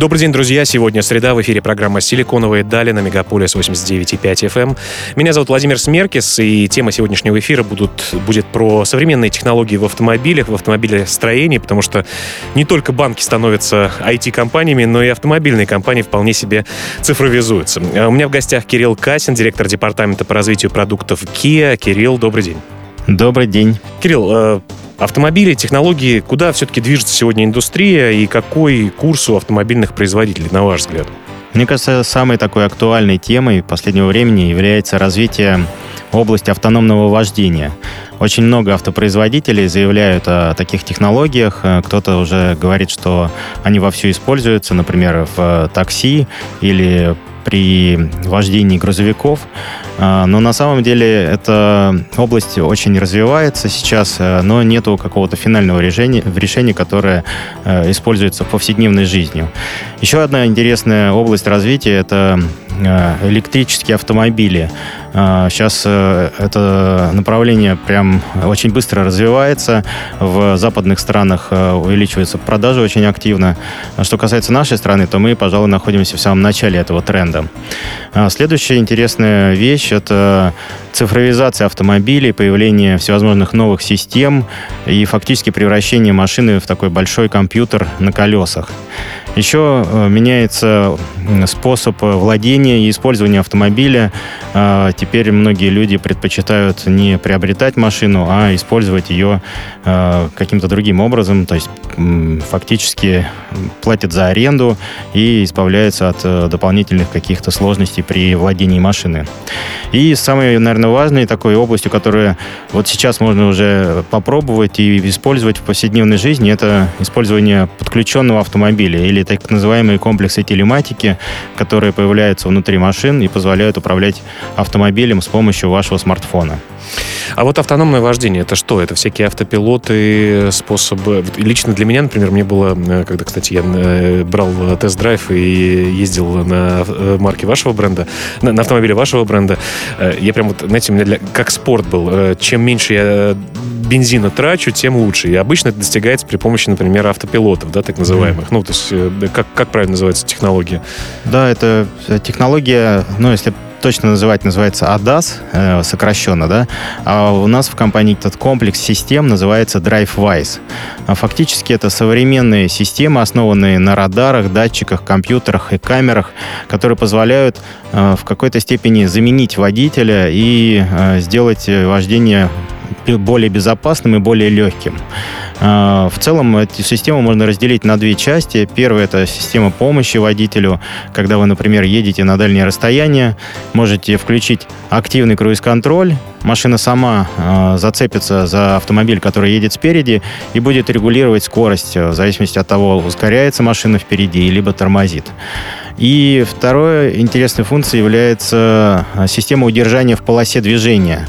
Добрый день, друзья. Сегодня среда. В эфире программа «Силиконовые дали» на Мегаполис 89,5 FM. Эм. Меня зовут Владимир Смеркис, и тема сегодняшнего эфира будут, будет про современные технологии в автомобилях, в автомобилестроении, потому что не только банки становятся IT-компаниями, но и автомобильные компании вполне себе цифровизуются. А у меня в гостях Кирилл Касин, директор департамента по развитию продуктов Kia. Кирилл, добрый день. Добрый день. Кирилл, э, автомобили, технологии, куда все-таки движется сегодня индустрия и какой курс у автомобильных производителей, на ваш взгляд? Мне кажется, самой такой актуальной темой последнего времени является развитие области автономного вождения. Очень много автопроизводителей заявляют о таких технологиях. Кто-то уже говорит, что они вовсю используются, например, в такси или при вождении грузовиков. А, но на самом деле эта область очень развивается сейчас, э, но нету какого-то финального решения, решения, которое э, используется повседневной жизни. Еще одна интересная область развития – это электрические автомобили. Сейчас э, э, это направление прям очень быстро развивается. В западных странах увеличиваются продажи очень активно. Что касается нашей страны, то мы, пожалуй, находимся в самом начале этого тренда. Следующая интересная вещь – это цифровизация автомобилей, появление всевозможных новых систем и фактически превращение машины в такой большой компьютер на колесах. Еще э, меняется способ владения и использования автомобиля. А, теперь многие люди предпочитают не приобретать машину, а использовать ее э, каким-то другим образом. То есть фактически платят за аренду и избавляются от э, дополнительных каких-то сложностей при владении машины. И самой, наверное, важной такой областью, которую вот сейчас можно уже попробовать и использовать в повседневной жизни, это использование подключенного автомобиля или так называемые комплексы телематики, которые появляются внутри машин и позволяют управлять автомобилем с помощью вашего смартфона. А вот автономное вождение, это что? Это всякие автопилоты, способы... Лично для меня, например, мне было, э, когда, кстати, я э, брал тест-драйв и ездил на э, марке вашего бренда, на, на автомобиле вашего бренда, я прям вот, знаете, у меня для... как спорт был. Чем меньше я бензина трачу, тем лучше. И обычно это достигается при помощи, например, автопилотов, да, так называемых. Mm. Ну, то есть, как, как правильно называется технология? Да, это технология, ну, если точно называть, называется ADAS, э, сокращенно, да, а у нас в компании этот комплекс систем называется DriveWise. А фактически это современные системы, основанные на радарах, датчиках, компьютерах и камерах, которые позволяют э, в какой-то степени заменить водителя и э, сделать вождение более безопасным и более легким. А, в целом эту систему можно разделить на две части. Первая – это система помощи водителю. Когда вы, например, едете на дальнее расстояние, можете включить активный круиз-контроль. Машина сама э, зацепится за автомобиль, который едет спереди, и будет регулировать скорость в зависимости от того, ускоряется машина впереди, либо тормозит. И второй интересной функцией является система удержания в полосе движения.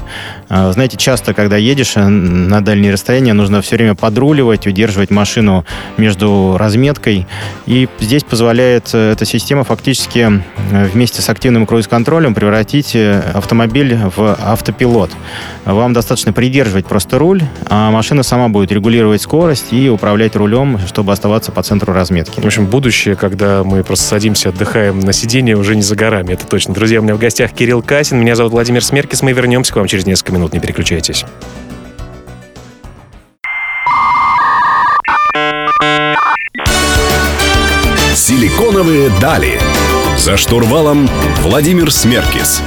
А, знаете, часто, когда едешь э, на дальние расстояния, нужно все время подруливать, удерживать машину между разметкой. И здесь позволяет э, эта система фактически э, вместе с активным круиз-контролем превратить автомобиль в автопилот. Вам достаточно придерживать просто руль, а машина сама будет регулировать скорость и управлять рулем, чтобы оставаться по центру разметки. В общем, будущее, когда мы просто садимся, отдыхаем на сиденье, уже не за горами, это точно. Друзья, у меня в гостях Кирилл Касин, меня зовут Владимир Смеркис, мы вернемся к вам через несколько минут минут, не переключайтесь. Силиконовые дали. За штурвалом Владимир Смеркис.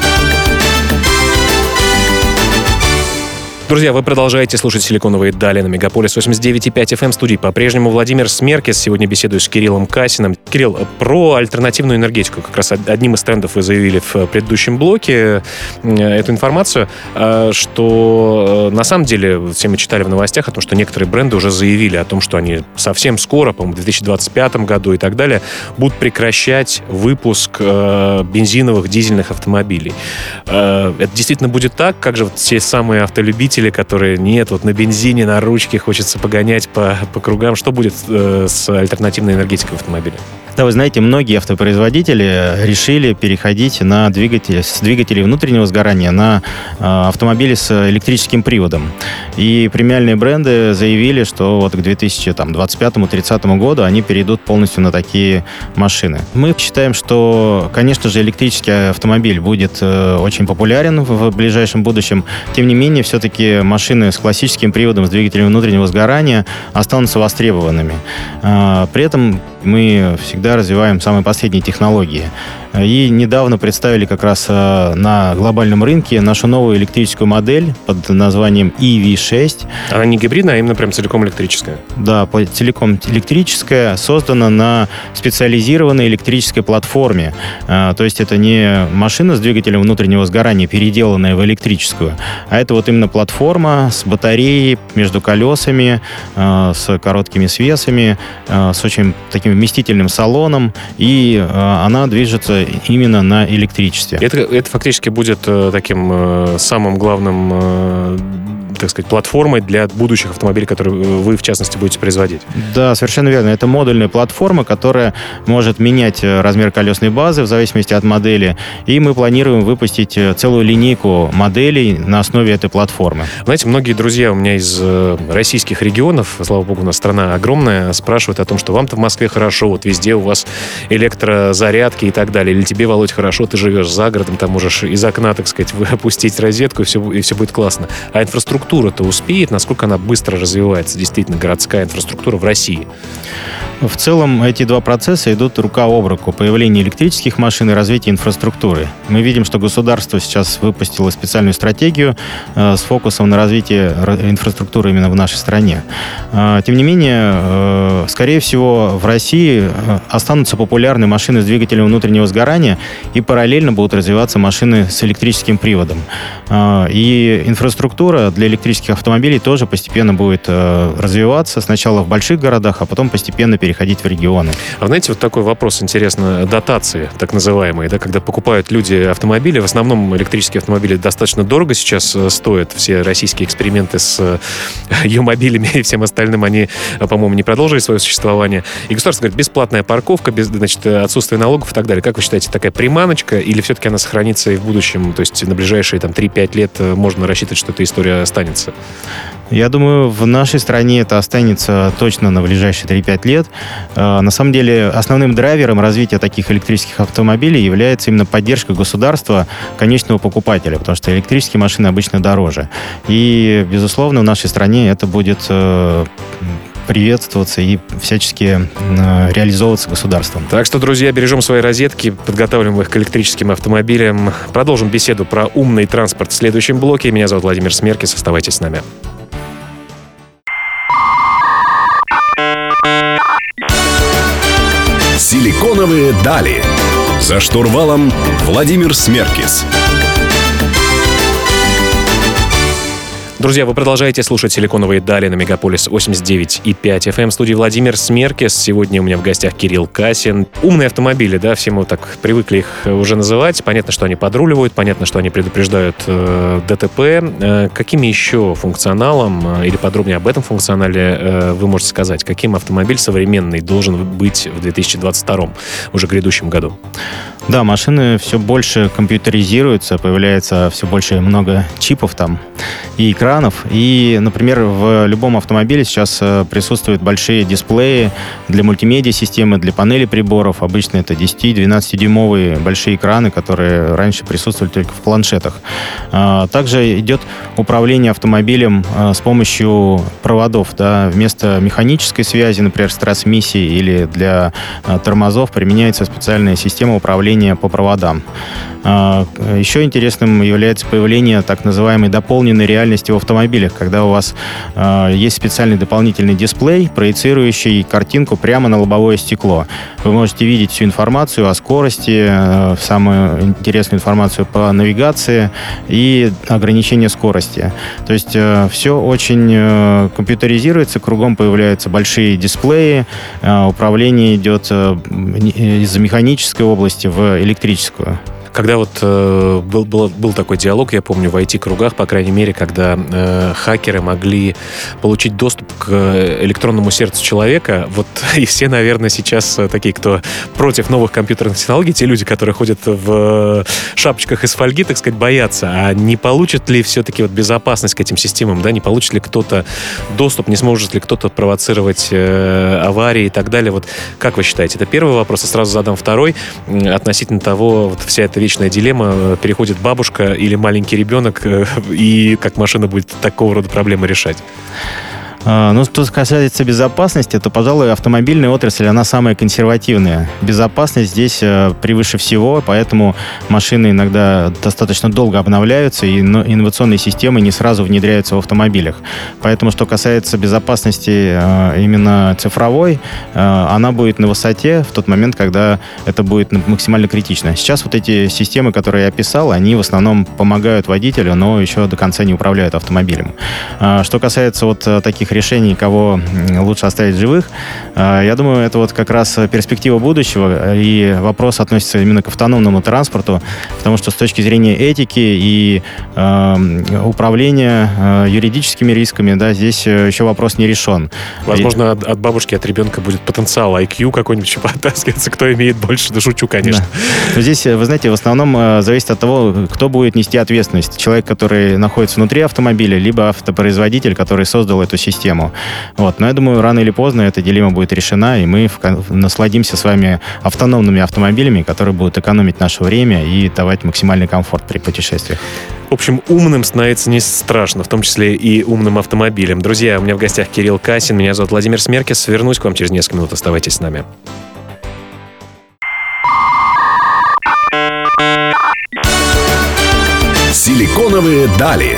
Друзья, вы продолжаете слушать «Силиконовые дали» на Мегаполис 89,5 FM. Студии по-прежнему Владимир Смеркис. Сегодня беседую с Кириллом Касиным. Кирилл, про альтернативную энергетику. Как раз одним из трендов вы заявили в предыдущем блоке э, эту информацию, э, что э, на самом деле все мы читали в новостях о том, что некоторые бренды уже заявили о том, что они совсем скоро, по-моему, в 2025 году и так далее, будут прекращать выпуск бензиновых, дизельных автомобилей. Это действительно будет так? Как же вот все самые автолюбители водители, которые нет, вот на бензине, на ручке хочется погонять по, по кругам. Что будет э, с альтернативной энергетикой автомобиля? Да, вы знаете, многие автопроизводители решили переходить на двигатели, с двигателей внутреннего сгорания на э, автомобили с электрическим приводом. И премиальные бренды заявили, что вот к 2025-2030 году они перейдут полностью на такие машины. Мы считаем, что, конечно же, электрический автомобиль будет э, очень популярен в, в ближайшем будущем. Тем не менее, все-таки машины с классическим приводом, с двигателем внутреннего сгорания останутся востребованными. Э, при этом мы всегда развиваем самые последние технологии. И недавно представили как раз э, на глобальном рынке нашу новую электрическую модель под названием EV6. Она не гибридная, а именно прям целиком электрическая? Да, целиком электрическая, создана на специализированной электрической платформе. Э, то есть это не машина с двигателем внутреннего сгорания, переделанная в электрическую, а это вот именно платформа с батареей между колесами, э, с короткими свесами, с очень таким вместительным салоном, и она движется именно на электричестве. Это, это фактически будет э, таким э, самым главным э, так сказать, платформой для будущих автомобилей, которые вы, в частности, будете производить. Да, совершенно верно. Это модульная платформа, которая может менять размер колесной базы в зависимости от модели. И мы планируем выпустить целую линейку моделей на основе этой платформы. Знаете, многие друзья у меня из российских регионов, слава богу, у нас страна огромная, спрашивают о том, что вам-то в Москве хорошо, вот везде у вас электрозарядки и так далее. Или тебе, Володь, хорошо, ты живешь за городом, там можешь из окна, так сказать, опустить розетку, и все, и все будет классно. А инфраструктура инфраструктура-то успеет, насколько она быстро развивается, действительно, городская инфраструктура в России? В целом эти два процесса идут рука об руку. Появление электрических машин и развитие инфраструктуры. Мы видим, что государство сейчас выпустило специальную стратегию э, с фокусом на развитие инфраструктуры именно в нашей стране. Э, тем не менее, э, скорее всего, в России э, останутся популярны машины с двигателем внутреннего сгорания и параллельно будут развиваться машины с электрическим приводом. Э, и инфраструктура для электрических автомобилей тоже постепенно будет э, развиваться. Сначала в больших городах, а потом постепенно переходить в регионы. А знаете, вот такой вопрос интересно. Дотации, так называемые, да, когда покупают люди автомобили, в основном электрические автомобили достаточно дорого сейчас э, стоят. Все российские эксперименты с ее-мобилями и всем остальным, они, по-моему, не продолжили свое существование. И государство говорит, бесплатная парковка, без, значит, отсутствие налогов и так далее. Как вы считаете, такая приманочка или все-таки она сохранится и в будущем? То есть на ближайшие там 3-5 лет э, можно рассчитывать, что эта история останется? Я думаю, в нашей стране это останется точно на ближайшие 3-5 лет. А, на самом деле, основным драйвером развития таких электрических автомобилей является именно поддержка государства конечного покупателя, потому что электрические машины обычно дороже. И, безусловно, в нашей стране это будет э, приветствоваться и всячески реализовываться государством. Так что, друзья, бережем свои розетки, подготавливаем их к электрическим автомобилям. Продолжим беседу про умный транспорт в следующем блоке. Меня зовут Владимир Смеркис. Оставайтесь с нами. Силиконовые дали. За штурвалом Владимир Смеркис. Друзья, вы продолжаете слушать «Силиконовые дали» на Мегаполис 89 и 5 FM. В студии Владимир Смеркис. Сегодня у меня в гостях Кирилл Касин. Умные автомобили, да, все мы так привыкли их уже называть. Понятно, что они подруливают, понятно, что они предупреждают э, ДТП. Э, какими еще функционалом э, или подробнее об этом функционале э, вы можете сказать? Каким автомобиль современный должен быть в 2022 уже грядущем году? Да, машины все больше компьютеризируются, появляется все больше много чипов там и экранов. И, например, в любом автомобиле сейчас э, присутствуют большие дисплеи для мультимедиа-системы, для панели приборов. Обычно это 10-12-дюймовые большие экраны, которые раньше присутствовали только в планшетах. А, также идет управление автомобилем э, с помощью проводов. Да, вместо механической связи, например, с трансмиссией или для э, тормозов применяется специальная система управления по проводам. А, еще интересным является появление так называемой дополненной реальности в автомобилях, когда у вас а, есть специальный дополнительный дисплей, проецирующий картинку прямо на лобовое стекло. Вы можете видеть всю информацию о скорости, а, самую интересную информацию по навигации и ограничение скорости. То есть все очень компьютеризируется, кругом появляются большие дисплеи, управление идет из механической области в электрическую. Когда вот э, был, был, был такой диалог, я помню, в IT-кругах, по крайней мере, когда э, хакеры могли получить доступ к электронному сердцу человека, вот и все, наверное, сейчас э, такие, кто против новых компьютерных технологий, те люди, которые ходят в шапочках из фольги, так сказать, боятся, а не получит ли все-таки вот безопасность к этим системам, да, не получит ли кто-то доступ, не сможет ли кто-то провоцировать э, аварии и так далее. Вот как вы считаете? Это первый вопрос, а сразу задам второй относительно того, вот вся эта вечная дилемма, э, переходит бабушка или маленький ребенок, э, и как машина будет такого рода проблемы решать? А, ну, что касается безопасности, то, пожалуй, автомобильная отрасль, она самая консервативная. Безопасность здесь э, превыше всего, поэтому машины иногда достаточно долго обновляются, и инновационные системы не сразу внедряются в автомобилях. Поэтому, что касается безопасности э, именно цифровой, э, она будет на высоте в тот момент, когда это будет максимально критично. Сейчас вот эти системы, которые я описал, они в основном помогают водителю, но еще до конца не управляют автомобилем. А, что касается вот таких решений, кого лучше оставить живых. А, я думаю, это вот как раз перспектива будущего, и вопрос относится именно к автономному транспорту, потому что с точки зрения этики и э, управления э, юридическими рисками, да, здесь еще вопрос не решен. Возможно, от, от бабушки, от ребенка будет потенциал IQ какой-нибудь еще подтаскиваться, кто имеет больше, да шучу, конечно. Да. Здесь, вы знаете, в основном э, зависит от того, кто будет нести ответственность. Человек, который находится внутри автомобиля, либо автопроизводитель, который создал эту систему систему. Вот. Но я думаю, рано или поздно эта дилемма будет решена, и мы насладимся с вами автономными автомобилями, которые будут экономить наше время и давать максимальный комфорт при путешествиях. В общем, умным становится не страшно, в том числе и умным автомобилем. Друзья, у меня в гостях Кирилл Касин, меня зовут Владимир Смеркис. Вернусь к вам через несколько минут. Оставайтесь с нами. Силиконовые дали.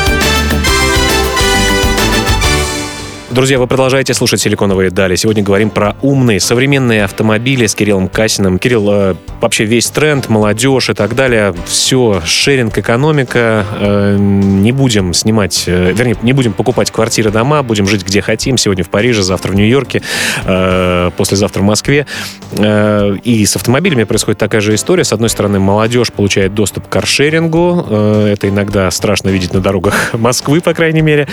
Друзья, вы продолжаете слушать «Силиконовые дали». Сегодня говорим про умные современные автомобили с Кириллом Касиным. Кирилл, э, вообще весь тренд, молодежь и так далее, все, шеринг, экономика. Э, не будем снимать, э, вернее, не будем покупать квартиры, дома, будем жить где хотим. Сегодня в Париже, завтра в Нью-Йорке, послезавтра в Москве. И с автомобилями происходит такая же история. С одной стороны, молодежь получает доступ к каршерингу. Это иногда страшно видеть на дорогах Москвы, по крайней мере.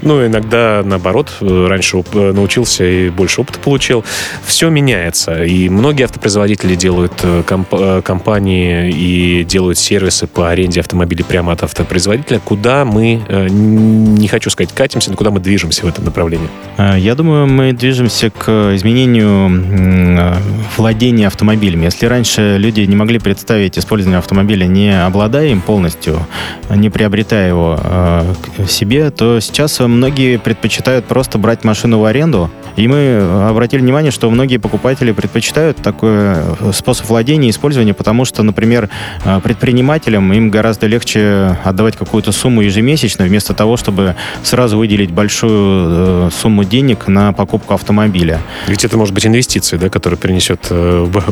Ну, иногда, наоборот, Э, раньше э, научился и больше опыта получил. Все меняется. И многие автопроизводители делают э, комп- компании и делают сервисы по аренде автомобилей прямо от автопроизводителя. Куда мы, не хочу сказать, катимся, но куда мы движемся в этом направлении? Я думаю, мы движемся к изменению владения автомобилями. Если раньше люди не могли представить использование автомобиля, не обладая им полностью, не приобретая его себе, то сейчас многие предпочитают просто просто брать машину в аренду. И мы обратили внимание, что многие покупатели предпочитают такой э, способ владения и использования, потому что, например, э, предпринимателям им гораздо легче отдавать какую-то сумму ежемесячно, вместо того, чтобы сразу выделить большую э, сумму денег на покупку автомобиля. Ведь это может быть инвестиция, да, которая принесет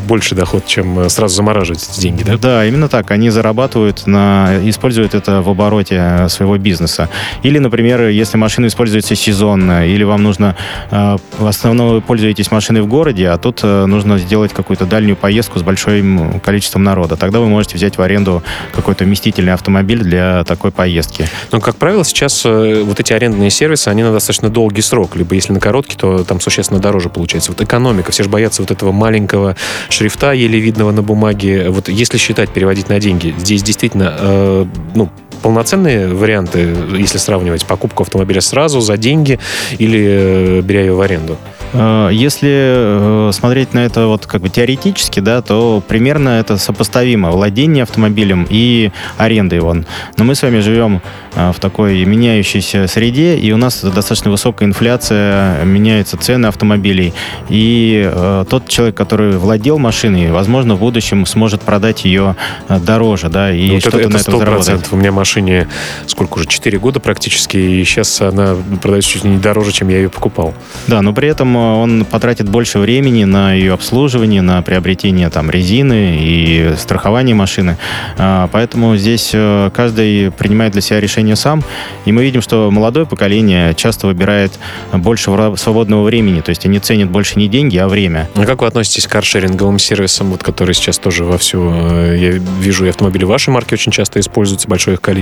больше доход, чем сразу замораживать эти деньги, да? Да, именно так. Они зарабатывают на... используют это в обороте своего бизнеса. Или, например, если машина используется сезонно, или вам нужно... Э, в основном вы пользуетесь машиной в городе, а тут э, нужно сделать какую-то дальнюю поездку с большим количеством народа. Тогда вы можете взять в аренду какой-то вместительный автомобиль для такой поездки. Но, как правило, сейчас э, вот эти арендные сервисы, они на достаточно долгий срок. Либо если на короткий, то там существенно дороже получается. Вот экономика, все же боятся вот этого маленького шрифта, еле видного на бумаге. Вот если считать, переводить на деньги, здесь действительно, э, ну, полноценные варианты, если сравнивать покупку автомобиля сразу за деньги или э, беря ее в аренду? Э, если э, смотреть на это вот как бы теоретически, да, то примерно это сопоставимо владение автомобилем и аренда его. Но мы с вами живем в такой меняющейся среде, и у нас достаточно высокая инфляция, меняются цены автомобилей. И тот человек, который владел машиной, возможно, в будущем сможет продать ее дороже, да, и ну, что-то это, это на этом заработать. У меня машина машине сколько уже, 4 года практически, и сейчас она продается чуть не дороже, чем я ее покупал. Да, но при этом он потратит больше времени на ее обслуживание, на приобретение там резины и страхование машины. А, поэтому здесь э, каждый принимает для себя решение сам. И мы видим, что молодое поколение часто выбирает больше свободного времени. То есть они ценят больше не деньги, а время. А как вы относитесь к каршеринговым сервисам, вот, которые сейчас тоже вовсю, э, я вижу, и автомобили вашей марки очень часто используются, большое их количество.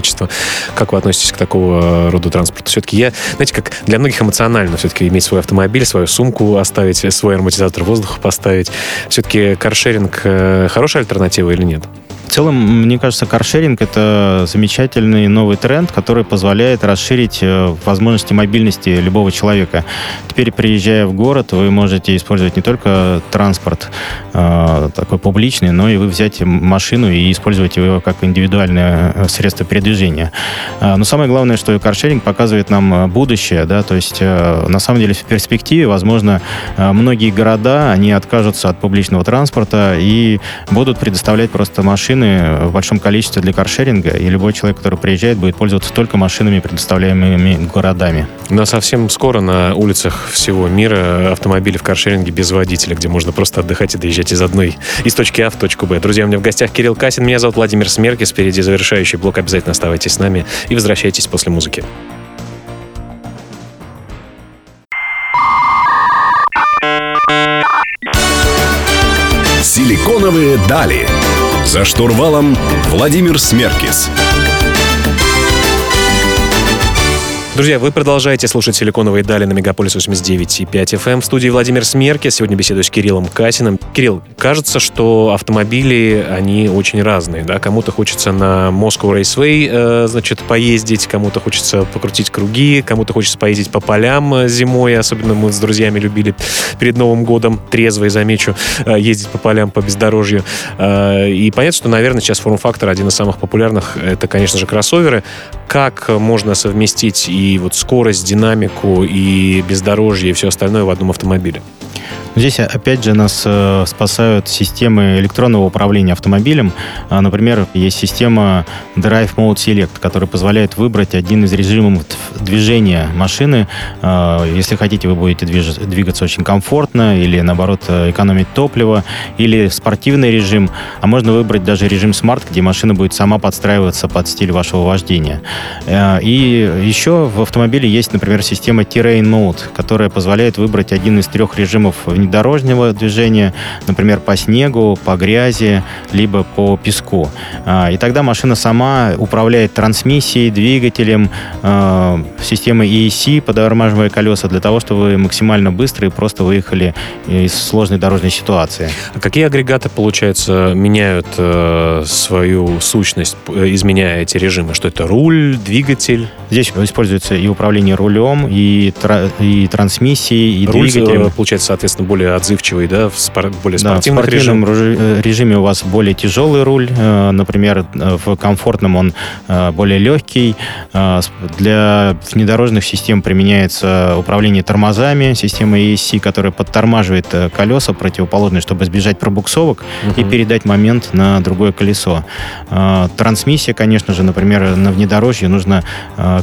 Как вы относитесь к такого рода транспорту? Все-таки я, знаете, как для многих эмоционально все-таки иметь свой автомобиль, свою сумку оставить, свой ароматизатор воздуха поставить. Все-таки каршеринг э, хорошая альтернатива или нет? В целом, мне кажется, каршеринг — это замечательный новый тренд, который позволяет расширить э, возможности мобильности любого человека. Теперь, приезжая в город, вы можете использовать не только транспорт э, такой публичный, но и вы взять машину и использовать его как индивидуальное э, средство передвижения. Э, но самое главное, что каршеринг показывает нам будущее, да, то есть э, на самом деле в перспективе, возможно, э, многие города, они откажутся от публичного транспорта и будут предоставлять просто машины в большом количестве для каршеринга, и любой человек, который приезжает, будет пользоваться только машинами, предоставляемыми городами. Но совсем скоро на улицах всего мира автомобили в каршеринге без водителя, где можно просто отдыхать и доезжать из одной, из точки А в точку Б. Друзья, у меня в гостях Кирилл Касин, меня зовут Владимир Смеркис, впереди завершающий блок, обязательно оставайтесь с нами и возвращайтесь после музыки. Силиконовые дали. За штурвалом Владимир Смеркис. Друзья, вы продолжаете слушать «Силиконовые дали» на Мегаполис 89.5 FM. Эм. В студии Владимир Смерки. Сегодня беседую с Кириллом Касиным. Кирилл, кажется, что автомобили, они очень разные. Да? Кому-то хочется на Moscow Raceway, э, значит, поездить, кому-то хочется покрутить круги, кому-то хочется поездить по полям э, зимой. Особенно мы с друзьями любили перед Новым годом, трезвый, замечу, э, ездить по полям, по бездорожью. Э, и понятно, что, наверное, сейчас форм-фактор один из самых популярных. Это, конечно же, кроссоверы. Как можно совместить и и вот скорость, динамику, и бездорожье, и все остальное в одном автомобиле. Здесь, опять же, нас э, спасают системы электронного управления автомобилем. А, например, есть система Drive Mode Select, которая позволяет выбрать один из режимов движения машины. А, если хотите, вы будете двигаться очень комфортно или, наоборот, экономить топливо, или спортивный режим. А можно выбрать даже режим Smart, где машина будет сама подстраиваться под стиль вашего вождения. А, и еще в автомобиле есть, например, система Terrain Mode, которая позволяет выбрать один из трех режимов внедорожного движения, например, по снегу, по грязи, либо по песку. А, и тогда машина сама управляет трансмиссией, двигателем, а, системой ESC, подормаживая колеса для того, чтобы вы максимально быстро и просто выехали из сложной дорожной ситуации. А какие агрегаты, получается, меняют э, свою сущность, изменяя эти режимы? Что это руль, двигатель? Здесь используется и управление рулем, и, тра- и трансмиссией, и руль, двигателем. Э, получается, соответственно, более отзывчивый, да, в спор- более спортивных да, в спортивном режим. Э, режиме у вас более тяжелый руль, э, например, в комфортном он более легкий. Для внедорожных систем применяется управление тормозами, система ESC, которая подтормаживает колеса противоположные, чтобы избежать пробуксовок угу. и передать момент на другое колесо. Трансмиссия, конечно же, например, на внедорожье нужно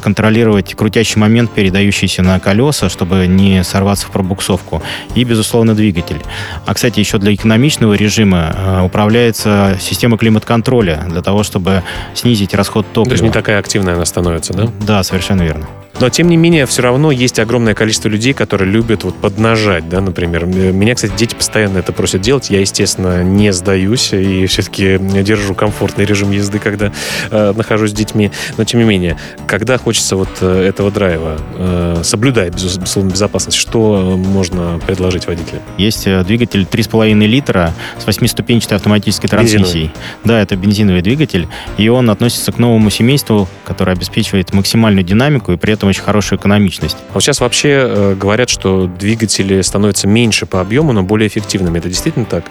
контролировать крутящий момент, передающийся на колеса, чтобы не сорваться в пробуксовку. И, безусловно, двигатель. А, кстати, еще для экономичного режима э, управляется система климат-контроля для того, чтобы снизить расход топлива. То есть не такая активная она становится, да? Да, совершенно верно. Но, тем не менее, все равно есть огромное количество людей, которые любят вот поднажать, да, например. Меня, кстати, дети постоянно это просят делать. Я, естественно, не сдаюсь и все-таки держу комфортный режим езды, когда э, нахожусь с детьми. Но, тем не менее, когда хочется вот э, этого драйва, э, соблюдая, безусловно, безопасность, что можно предложить водителю? Есть э, двигатель 3,5 литра с 8-ступенчатой автоматической трансмиссией. Бензиновый. Да, это бензиновый двигатель, и он относится к новому семейству, которое обеспечивает максимальную динамику и при этом этом очень хорошую экономичность. А вот сейчас вообще э, говорят, что двигатели становятся меньше по объему, но более эффективными. Это действительно так?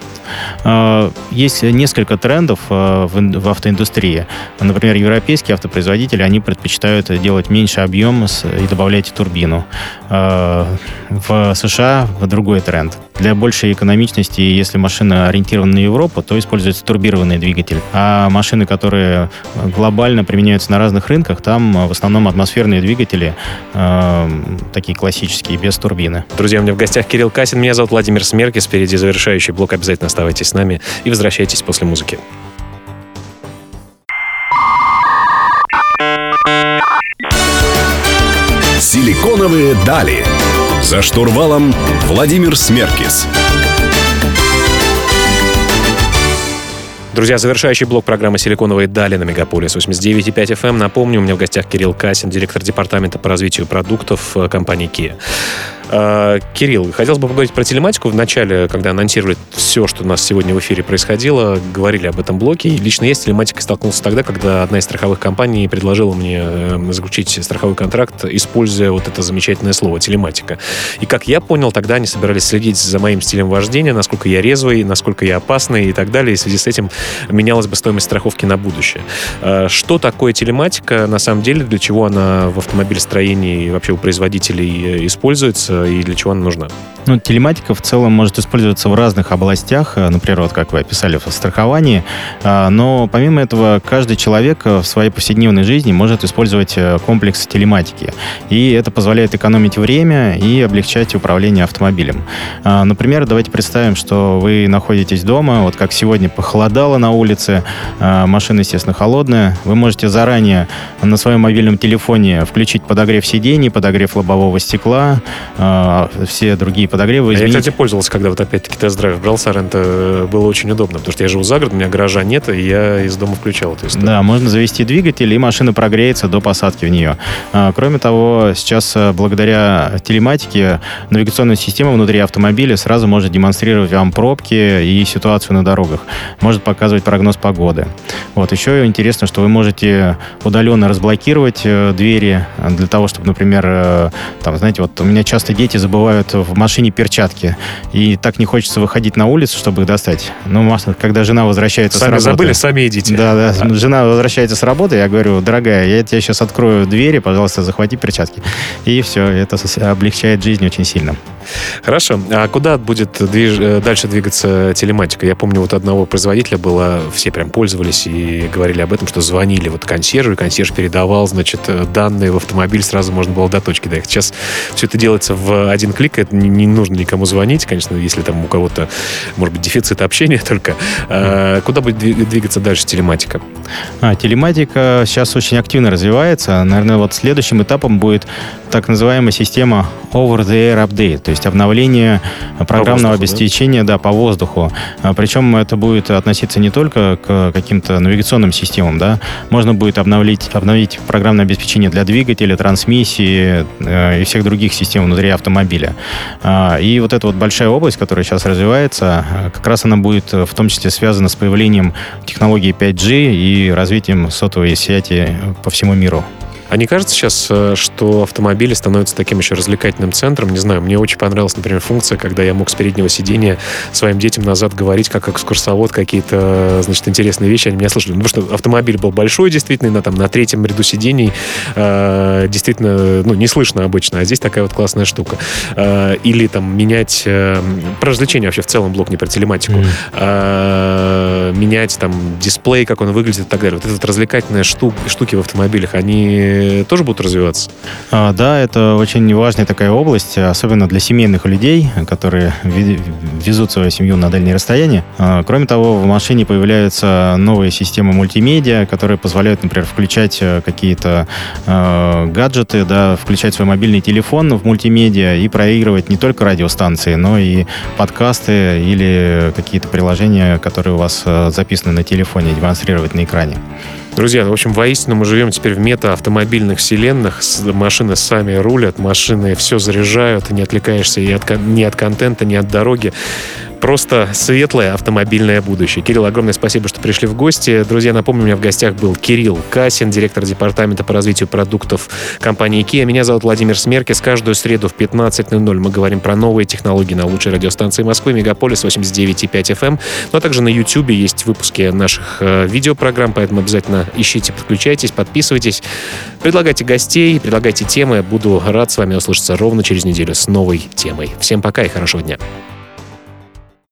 Э, есть несколько трендов э, в, в автоиндустрии. Например, европейские автопроизводители, они предпочитают делать меньше объем и добавлять турбину. Э, в США другой тренд. Для большей экономичности, если машина ориентирована на Европу, то используется турбированный двигатель. А машины, которые глобально применяются на разных рынках, там в основном атмосферные двигатели, э, такие классические, без турбины. Друзья, у меня в гостях Кирилл Касин, меня зовут Владимир Смеркис. Впереди завершающий блок. Обязательно оставайтесь с нами и возвращайтесь после музыки. Силиконовые дали. За штурвалом Владимир Смеркис. Друзья, завершающий блок программы «Силиконовые дали» на Мегаполис 89.5 FM. Напомню, у меня в гостях Кирилл Касин, директор департамента по развитию продуктов э, компании Kia. А, Кирилл, хотелось бы поговорить про телематику. В начале, когда анонсировали все, что у нас сегодня в эфире происходило, говорили об этом блоке. И лично я с телематикой столкнулся тогда, когда одна из страховых компаний предложила мне эм, заключить страховой контракт, используя вот это замечательное слово телематика. И как я понял, тогда они собирались следить за моим стилем вождения, насколько я резвый, насколько я опасный и так далее. И в связи с этим менялась бы стоимость страховки на будущее. А, что такое телематика на самом деле, для чего она в автомобилестроении и вообще у производителей э, используется? И для чего она нужна? Ну, телематика в целом может использоваться в разных областях, э, например, вот как вы описали в страховании, а, но помимо этого каждый человек э, в своей повседневной жизни может использовать э, комплекс телематики, и это позволяет экономить время и облегчать управление автомобилем. А, например, давайте представим, что вы находитесь дома, вот как сегодня похолодало на улице, а, машина, естественно, холодная, вы можете заранее на своем мобильном телефоне включить подогрев сидений, подогрев лобового стекла, все другие подогревы изменить. Я, кстати, пользовался, когда вот опять-таки тест-драйв брал Соренто, э, было очень удобно, потому что я живу за городом, у меня гаража нет, и я из дома включал эту историю. Да, можно завести двигатель, и машина прогреется до посадки в нее. А, кроме того, сейчас э, благодаря телематике навигационная система внутри автомобиля сразу может демонстрировать вам пробки и ситуацию на дорогах. Может показывать прогноз погоды. Вот. Еще интересно, что вы можете удаленно разблокировать э, двери для того, чтобы, например, там, знаете, вот у меня часто дети забывают в машине перчатки. И так не хочется выходить на улицу, чтобы их достать. Но когда жена возвращается сами с работы... забыли, сами идите. Да, да, да. Жена возвращается с работы, я говорю, дорогая, я тебе сейчас открою двери, пожалуйста, захвати перчатки. И все, это облегчает жизнь очень сильно. Хорошо. А куда будет движ... Э, дальше двигаться телематика? Я помню, вот одного производителя было, все прям пользовались и говорили об этом, что звонили вот консьержу, и консьерж передавал, значит, э, данные в автомобиль, сразу можно было до точки доехать. Сейчас все это делается в один клик, это не, нужно никому звонить, конечно, если там у кого-то, может быть, дефицит общения только. А, куда будет двигаться дальше телематика? А, телематика сейчас очень активно развивается. Наверное, вот следующим этапом будет так называемая система over-the-air update, то есть обновление программного воздуху, обеспечения да? Да, по воздуху. А, причем это будет относиться не только к каким-то навигационным системам, да, можно будет обновить, обновить программное обеспечение для двигателя, трансмиссии э, и всех других систем внутри автомобиля. А, и вот эта вот большая область, которая сейчас развивается, как раз она будет в том числе связана с появлением технологии 5G и развитием сотовой сети по всему миру. А не кажется сейчас, э, что автомобили становятся таким еще развлекательным центром? Не знаю, мне очень понравилась, например, функция, когда я мог с переднего сидения своим детям назад говорить, как экскурсовод, какие-то, значит, интересные вещи, они меня слышали. Ну, потому что автомобиль был большой, действительно, на, там, на третьем ряду сидений э, действительно, ну, не слышно обычно, а здесь такая вот классная штука. Э, или там менять, э, про развлечения вообще в целом блок, не про телематику, mm. э, менять там дисплей, как он выглядит и так далее. Вот эти вот развлекательные штуки, штуки в автомобилях, они тоже будут развиваться? А, да, это очень важная такая область, особенно для семейных людей, которые везут свою семью на дальние расстояния. А, кроме того, в машине появляются новые системы мультимедиа, которые позволяют, например, включать э, какие-то э, гаджеты, да, включать свой мобильный телефон в мультимедиа и проигрывать не только радиостанции, но и подкасты или какие-то приложения, которые у вас э, записаны на телефоне, демонстрировать на экране. Друзья, в общем, воистину мы живем теперь в мета-автомобильных вселенных. Машины сами рулят, машины все заряжают, не отвлекаешься и от, ни от контента, ни от дороги просто светлое автомобильное будущее. Кирилл, огромное спасибо, что пришли в гости. Друзья, напомню, у меня в гостях был Кирилл Касин, директор департамента по развитию продуктов компании Kia. Меня зовут Владимир Смеркис. Каждую среду в 15.00 мы говорим про новые технологии на лучшей радиостанции Москвы, Мегаполис 89.5 FM. Ну а также на YouTube есть выпуски наших э, видеопрограмм, поэтому обязательно ищите, подключайтесь, подписывайтесь. Предлагайте гостей, предлагайте темы. Буду рад с вами услышаться ровно через неделю с новой темой. Всем пока и хорошего дня.